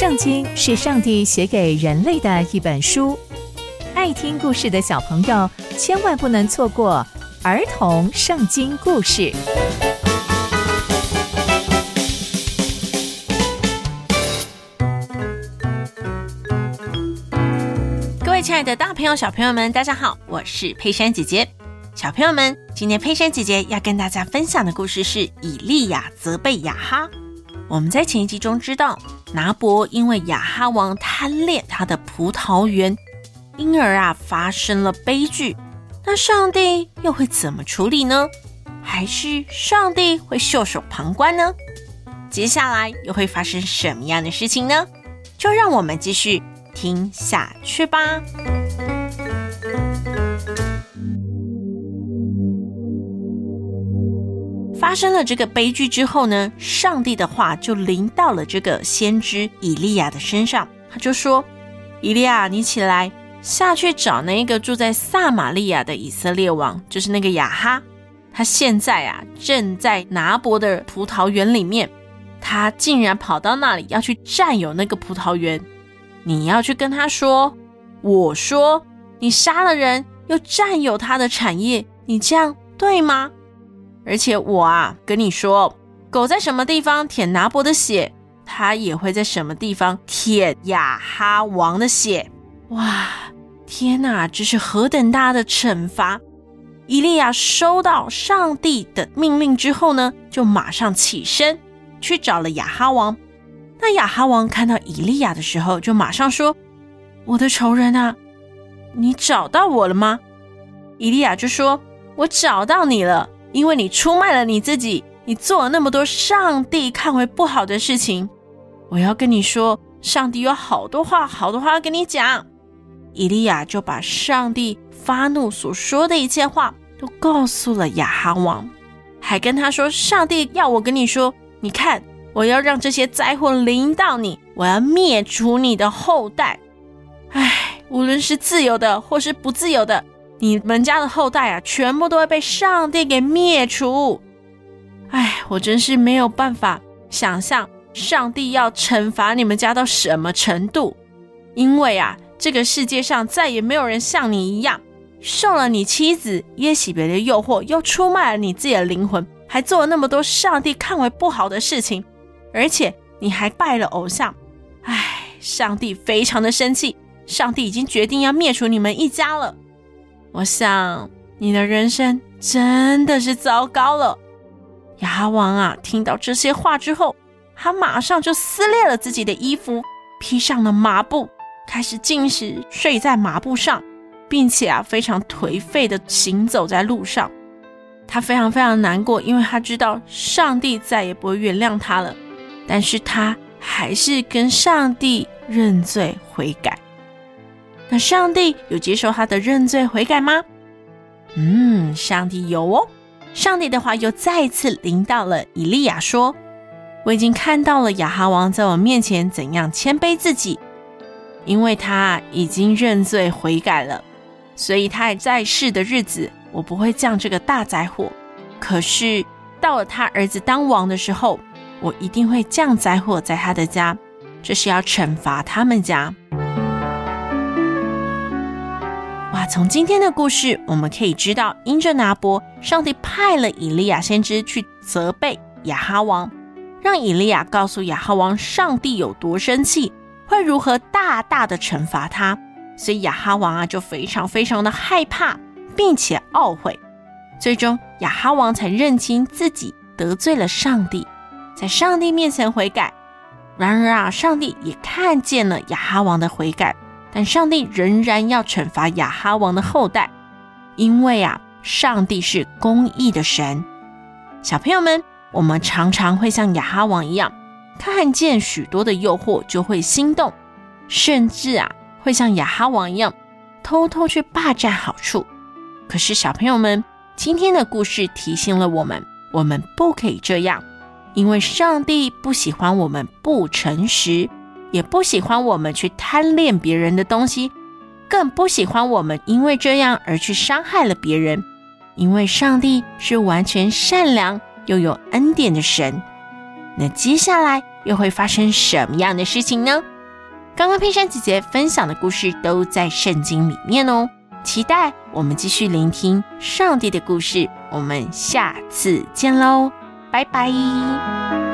圣经是上帝写给人类的一本书，爱听故事的小朋友千万不能错过儿童圣经故事。各位亲爱的大朋友、小朋友们，大家好，我是佩珊姐姐。小朋友们，今天佩珊姐姐要跟大家分享的故事是以利亚责备亚哈。我们在前一集中知道。拿伯因为雅哈王贪恋他的葡萄园，因而啊发生了悲剧。那上帝又会怎么处理呢？还是上帝会袖手旁观呢？接下来又会发生什么样的事情呢？就让我们继续听下去吧。发生了这个悲剧之后呢，上帝的话就临到了这个先知以利亚的身上。他就说：“以利亚，你起来下去找那个住在撒玛利亚的以色列王，就是那个亚哈。他现在啊正在拿伯的葡萄园里面，他竟然跑到那里要去占有那个葡萄园。你要去跟他说，我说你杀了人又占有他的产业，你这样对吗？”而且我啊，跟你说，狗在什么地方舔拿伯的血，它也会在什么地方舔亚哈王的血。哇，天哪，这是何等大的惩罚！伊利亚收到上帝的命令之后呢，就马上起身去找了亚哈王。那亚哈王看到伊利亚的时候，就马上说：“我的仇人啊，你找到我了吗？”伊利亚就说：“我找到你了。”因为你出卖了你自己，你做了那么多上帝看为不好的事情，我要跟你说，上帝有好多话，好多话要跟你讲。以利亚就把上帝发怒所说的一切话都告诉了亚哈王，还跟他说，上帝要我跟你说，你看，我要让这些灾祸临到你，我要灭除你的后代。唉，无论是自由的或是不自由的。你们家的后代啊，全部都会被上帝给灭除。哎，我真是没有办法想象上帝要惩罚你们家到什么程度。因为啊，这个世界上再也没有人像你一样，受了你妻子耶洗别的诱惑，又出卖了你自己的灵魂，还做了那么多上帝看为不好的事情，而且你还拜了偶像。哎，上帝非常的生气，上帝已经决定要灭除你们一家了。我想你的人生真的是糟糕了。牙王啊，听到这些话之后，他马上就撕裂了自己的衣服，披上了麻布，开始进食，睡在麻布上，并且啊，非常颓废的行走在路上。他非常非常难过，因为他知道上帝再也不会原谅他了。但是他还是跟上帝认罪悔改。那上帝有接受他的认罪悔改吗？嗯，上帝有哦。上帝的话又再次临到了以利亚，说：“我已经看到了亚哈王在我面前怎样谦卑自己，因为他已经认罪悔改了，所以他还在世的日子，我不会降这个大灾祸。可是到了他儿子当王的时候，我一定会降灾祸在他的家，这是要惩罚他们家。”从今天的故事，我们可以知道，因着拿伯，上帝派了以利亚先知去责备亚哈王，让以利亚告诉亚哈王，上帝有多生气，会如何大大的惩罚他。所以亚哈王啊，就非常非常的害怕，并且懊悔。最终，亚哈王才认清自己得罪了上帝，在上帝面前悔改。然而啊，上帝也看见了亚哈王的悔改。但上帝仍然要惩罚亚哈王的后代，因为啊，上帝是公义的神。小朋友们，我们常常会像亚哈王一样，看见许多的诱惑就会心动，甚至啊，会像亚哈王一样，偷偷去霸占好处。可是小朋友们，今天的故事提醒了我们，我们不可以这样，因为上帝不喜欢我们不诚实。也不喜欢我们去贪恋别人的东西，更不喜欢我们因为这样而去伤害了别人。因为上帝是完全善良又有恩典的神，那接下来又会发生什么样的事情呢？刚刚佩珊姐姐分享的故事都在圣经里面哦，期待我们继续聆听上帝的故事。我们下次见喽，拜拜。